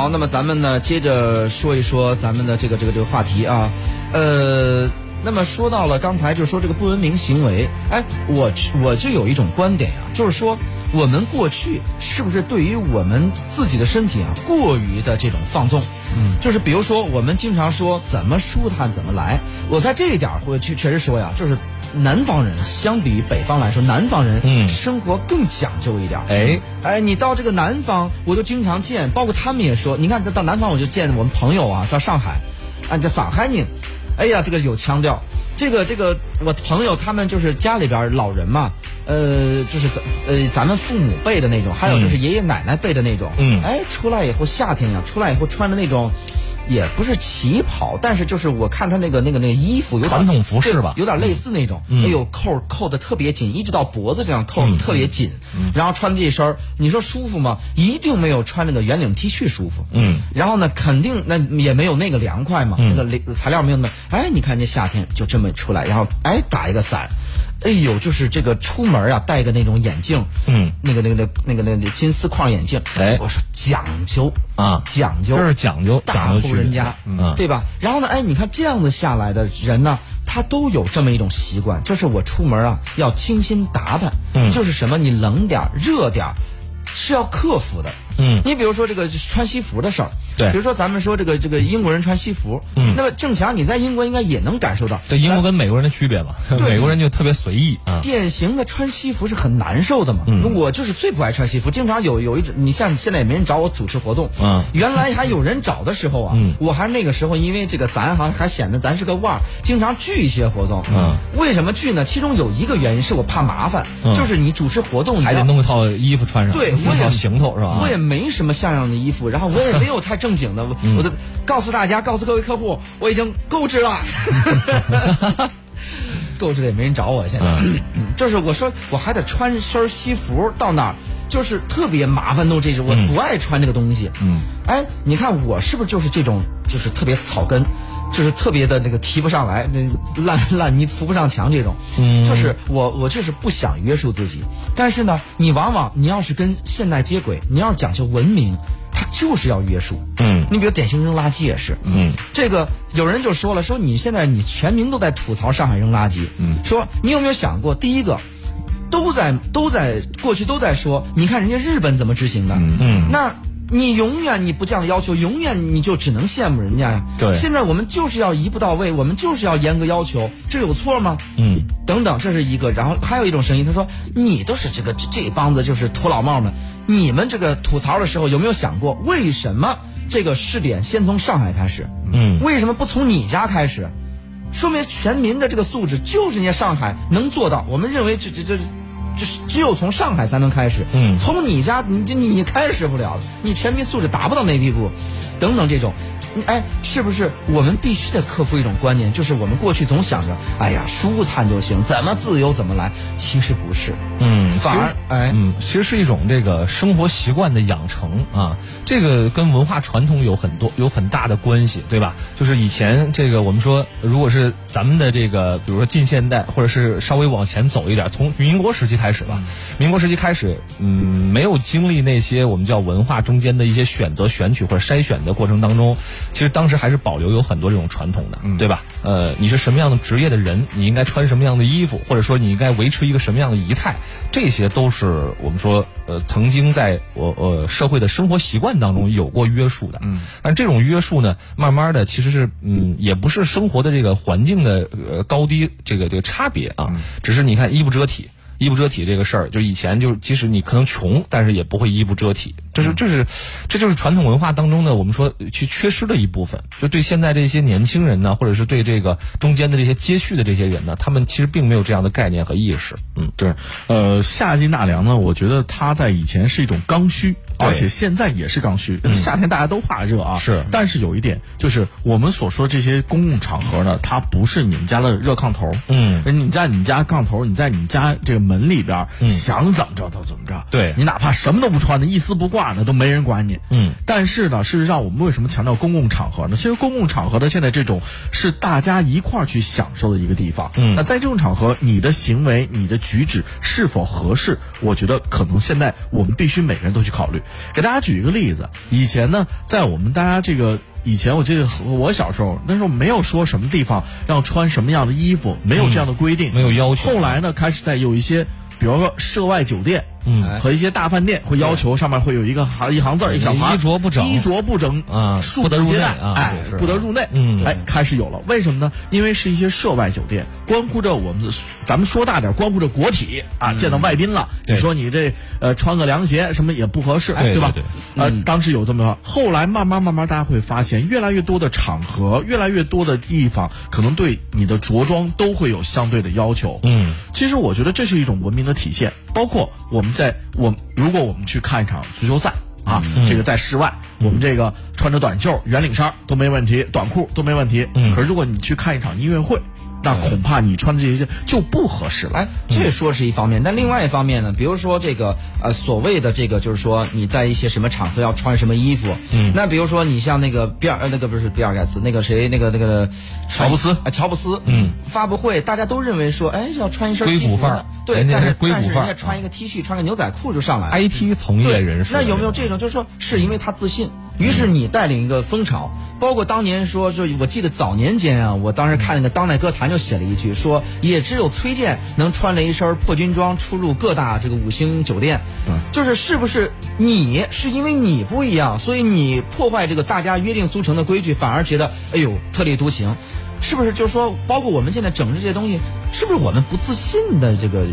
好，那么咱们呢，接着说一说咱们的这个这个这个话题啊，呃，那么说到了刚才就说这个不文明行为，哎，我我就有一种观点啊，就是说我们过去是不是对于我们自己的身体啊过于的这种放纵？嗯，就是比如说我们经常说怎么舒坦怎么来，我在这一点儿会确确实说呀，就是南方人相比于北方来说，南方人嗯。生活更讲究一点儿。哎，哎，你到这个南方，我就经常见，包括他们也说，你看到南方我就见我们朋友啊，在上海，啊，在上海呢，哎呀，这个有腔调，这个这个我朋友他们就是家里边老人嘛，呃，就是咱呃咱们父母辈的那种，还有就是爷爷奶奶辈的那种，嗯。哎，出来以后夏天呀，出来以后穿的那种。也不是旗袍，但是就是我看他那个那个那个衣服有传统服饰吧有点类似那种。嗯哎呦，扣扣的特别紧，一直到脖子这样扣得特别紧。然后穿这身儿，你说舒服吗？一定没有穿那个圆领 T 恤舒服。嗯。然后呢，肯定那也没有那个凉快嘛，嗯那个里材料没有那。哎，你看这夏天就这么出来，然后哎打一个伞。哎呦，就是这个出门啊，戴个那种眼镜，嗯，那个那个那个那个那个金丝框眼镜，哎。我说讲究啊。讲究，这是讲究大户人家，嗯。对吧？然后呢，哎，你看这样子下来的人呢，他都有这么一种习惯，就是我出门啊要精心打扮，嗯。就是什么你冷点儿热点儿是要克服的。嗯你比如说这个穿西服的事儿，对比如说咱们说这个这个英国人穿西服，嗯那么郑强你在英国应该也能感受到，对英国跟美国人的区别嘛，美国人就特别随意啊。典型的穿西服是很难受的嘛。嗯我就是最不爱穿西服，经常有有一种，你像现在也没人找我主持活动，嗯原来还有人找的时候啊，嗯我还那个时候因为这个咱还还显得咱是个腕儿，经常聚一些活动。嗯，为什么聚呢？其中有一个原因是我怕麻烦，嗯就是你主持活动你还得弄一套衣服穿上，对，我也行头是吧？我也没什么像样的衣服，然后我也没有太正经的，我嗯。我都告诉大家，告诉各位客户，我已经购置了。购置了也没人找我，现在、就是我说我还得穿身西服到那儿，就是特别麻烦弄这种，我嗯。不爱穿这个东西。嗯，哎，你看我是不是就是这种，就是特别草根，就是特别的那个提不上来，那烂烂泥扶不上墙这种。嗯。就是我我就是不想约束自己，但是呢，你往往你要是跟现代接轨，你要是讲究文明，它就是要约束。嗯。你比如典型扔垃圾也是，嗯，这个有人就说了，说你现在你全民都在吐槽上海扔垃圾，嗯。说你有没有想过，第一个都在都在过去都在说，你看人家日本怎么执行的，嗯嗯那你永远你不这样要求，永远你就只能羡慕人家呀。对现在我们就是要一步到位，我们就是要严格要求，这有错吗？嗯等等，这是一个。然后还有一种声音，他说：“你都是这个这这帮子就是土老帽们，你们这个吐槽的时候有没有想过，为什么这个试点先从上海开始？嗯为什么不从你家开始？说明全民的这个素质就是人家上海能做到。我们认为这这这。”就是只有从上海才能开始，嗯。从你家你就你开始不了，你全民素质达不到那地步，等等这种，哎，是不是我们必须得克服一种观念，就是我们过去总想着，哎呀，舒坦就行，怎么自由怎么来，其实不是，嗯，反而哎嗯，其实是一种这个生活习惯的养成啊，这个跟文化传统有很多有很大的关系，对吧？就是以前这个我们说，如果是咱们的这个，比如说近现代，或者是稍微往前走一点，从民国时期开始吧，民国时期开始，嗯，没有经历那些我们叫文化中间的一些选择、选取或者筛选的过程当中，其实当时还是保留有很多这种传统的，对吧？呃，你是什么样的职业的人，你应该穿什么样的衣服，或者说你应该维持一个什么样的仪态，这些都是我们说呃曾经在我呃社会的生活习惯当中有过约束的。嗯，但这种约束呢，慢慢的其实是嗯也不是生活的这个环境的呃高低这个这个差别啊，只是你看衣不遮体。衣不遮体这个事儿，就以前就是即使你可能穷，但是也不会衣不遮体，这是这是这就是传统文化当中的我们说去缺失的一部分。就对现在这些年轻人呢，或者是对这个中间的这些接续的这些人呢，他们其实并没有这样的概念和意识。嗯，对，呃，夏季纳凉呢，我觉得它在以前是一种刚需，而且现在也是刚需。夏天大家都怕热啊，是但是有一点就是，我们所说这些公共场合呢，它不是你们家的热炕头，嗯，你在你家炕头，你在你家这个门里边，想怎么着都怎么着，对你哪怕什么都不穿的，一丝不挂的，都没人管你，嗯。但是呢，事实上我们为什么强调公共场合呢？其实公共场合的现在这种是大家一块儿去享受的一个地方，嗯那在这种场合，你的行为、你的举止是否合适？我觉得可能现在我们必须每个人都去考虑。给大家举一个例子，以前呢，在我们大家这个以前，我记得我小时候那时候没有说什么地方要穿什么样的衣服，没有这样的规定，没有要求。后来呢，开始在有一些，比如说涉外酒店。嗯，和一些大饭店会要求上面会有一个行一行字一小行，衣着不整，衣着不整啊，不得入内啊，哎，不得入内。嗯，哎，开始有了，为什么呢？因为是一些涉外酒店，关乎着我们，咱们说大点，关乎着国体啊，见到外宾了，你说你这呃穿个凉鞋什么也不合适，对吧？呃，当时有这么说，后来慢慢慢慢大家会发现，越来越多的场合，越来越多的地方，可能对你的着装都会有相对的要求。嗯，其实我觉得这是一种文明的体现，包括我们在我。如果我们去看一场足球赛啊，这个在室外，我们这个穿着短袖、圆领衫都没问题，短裤都没问题。可是如果你去看一场音乐会，那恐怕你穿的这些就不合适了。哎，这说是一方面，但另外一方面呢，比如说这个呃所谓的这个就是说你在一些什么场合要穿什么衣服。嗯。那比如说你像那个比尔呃那个不是比尔盖茨那个谁那个那个乔布斯啊乔布斯。嗯。发布会大家都认为说哎要穿一身西服范儿，对，但是但是人家穿一个 T 恤穿个牛仔裤就上来了。IT 从业人士。那有没有这种就是说是因为他自信？于是你带领一个风潮，包括当年说，就我记得早年间啊，我当时看那个《当代歌坛》就写了一句，说也只有崔健能穿着一身破军装出入各大这个五星酒店，嗯就是是不是你是因为你不一样，所以你破坏这个大家约定俗成的规矩，反而觉得哎呦特立独行，是不是？就是说，包括我们现在整治这些东西，是不是我们不自信的这个？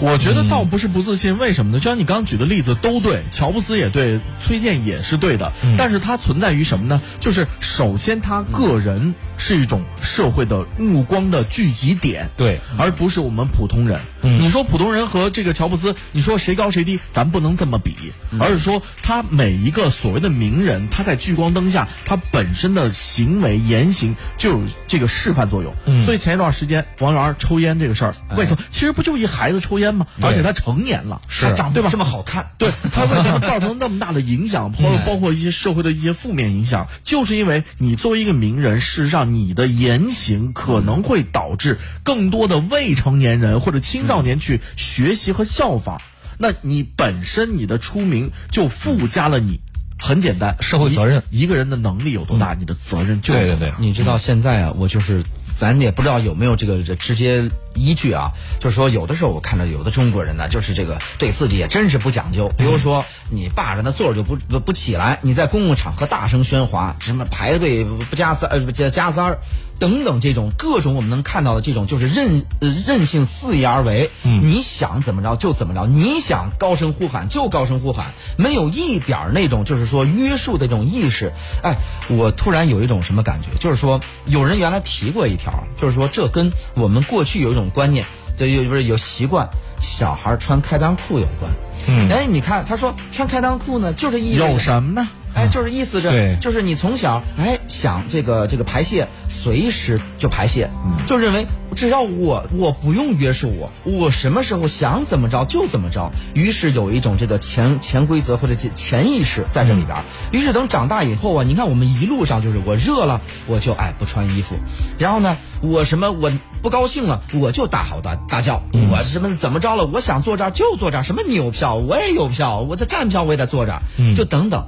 我觉得倒不是不自信，为什么呢？就像你刚刚举的例子都对，乔布斯也对，崔健也是对的，但是它存在于什么呢？就是首先他个人是一种社会的目光的聚集点，对，而不是我们普通人。你说普通人和这个乔布斯，你说谁高谁低？咱不能这么比，而是说他每一个所谓的名人，他在聚光灯下，他本身的行为言行就有这个示范作用。所以前一段时间王源抽烟这个事儿，为什么？其实不就一孩子抽。抽烟吗？而且他成年了，他长对吧？这么好看，对他为什么造成那么大的影响，或者包括一些社会的一些负面影响？就是因为你作为一个名人，事实上你的言行可能会导致更多的未成年人或者青少年去学习和效仿。那你本身你的出名就附加了你，很简单，社会责任。一个人的能力有多大，你的责任就对对对。你知道现在啊，我就是咱也不知道有没有这个直接。依据啊，就是说，有的时候我看到有的中国人呢，就是这个对自己也真是不讲究。比如说，你霸着那座就不不不起来，你在公共场合大声喧哗，什么排队不加塞呃不加加塞儿等等这种各种我们能看到的这种就是任任性肆意而为。嗯，你想怎么着就怎么着，你想高声呼喊就高声呼喊，没有一点那种就是说约束的这种意识。哎，我突然有一种什么感觉，就是说有人原来提过一条，就是说这跟我们过去有一种。观念就有不是有习惯，小孩穿开裆裤有关。嗯，哎，你看他说穿开裆裤呢，就是意有什么呢？哎，就是意思着，就是你从小哎想这个这个排泄，随时就排泄，就认为只要我我不用约束我，我什么时候想怎么着就怎么着。于是有一种这个潜潜规则或者潜意识在这里边。于是等长大以后啊，你看我们一路上就是我热了我就哎不穿衣服，然后呢我什么我不高兴了我就大吼大大叫，我什么怎么着了我想坐这儿就坐这儿，什么你有票我也有票，我这站票我也得坐这儿，就等等。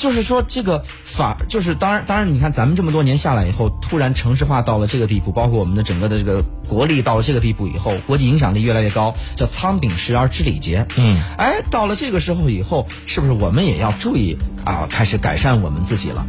就是说，这个法就是当然，当然，你看咱们这么多年下来以后，突然城市化到了这个地步，包括我们的整个的这个国力到了这个地步以后，国际影响力越来越高，叫仓廪实而知礼节。嗯，哎，到了这个时候以后，是不是我们也要注意啊？开始改善我们自己了。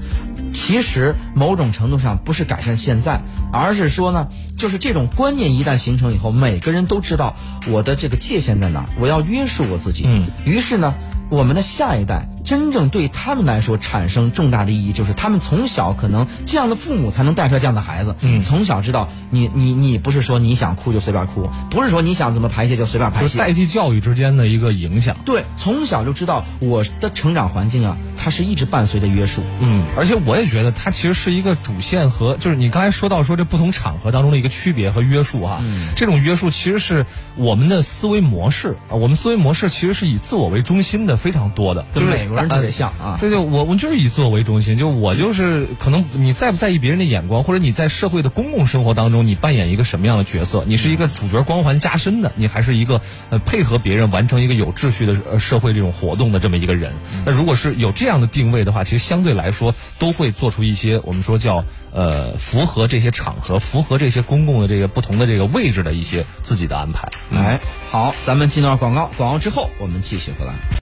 其实某种程度上不是改善现在，而是说呢，就是这种观念一旦形成以后，每个人都知道我的这个界限在哪，我要约束我自己。嗯，于是呢。我们的下一代真正对他们来说产生重大的意义，就是他们从小可能这样的父母才能带出来这样的孩子。嗯，从小知道你你你不是说你想哭就随便哭，不是说你想怎么排泄就随便排泄。代际教育之间的一个影响。对，从小就知道我的成长环境啊，它是一直伴随着约束。嗯，而且我也觉得它其实是一个主线和就是你刚才说到说这不同场合当中的一个区别和约束哈。嗯，这种约束其实是我们的思维模式啊，我们思维模式其实是以自我为中心的。非常多的，跟美国人特别像啊。对对，我我就是以自我为中心，就我就是可能你在不在意别人的眼光，或者你在社会的公共生活当中，你扮演一个什么样的角色？你是一个主角光环加深的，你还是一个呃配合别人完成一个有秩序的呃社会这种活动的这么一个人？那如果是有这样的定位的话，其实相对来说都会做出一些我们说叫呃符合这些场合、符合这些公共的这个不同的这个位置的一些自己的安排。哎，好，咱们进段广告，广告之后我们继续回来。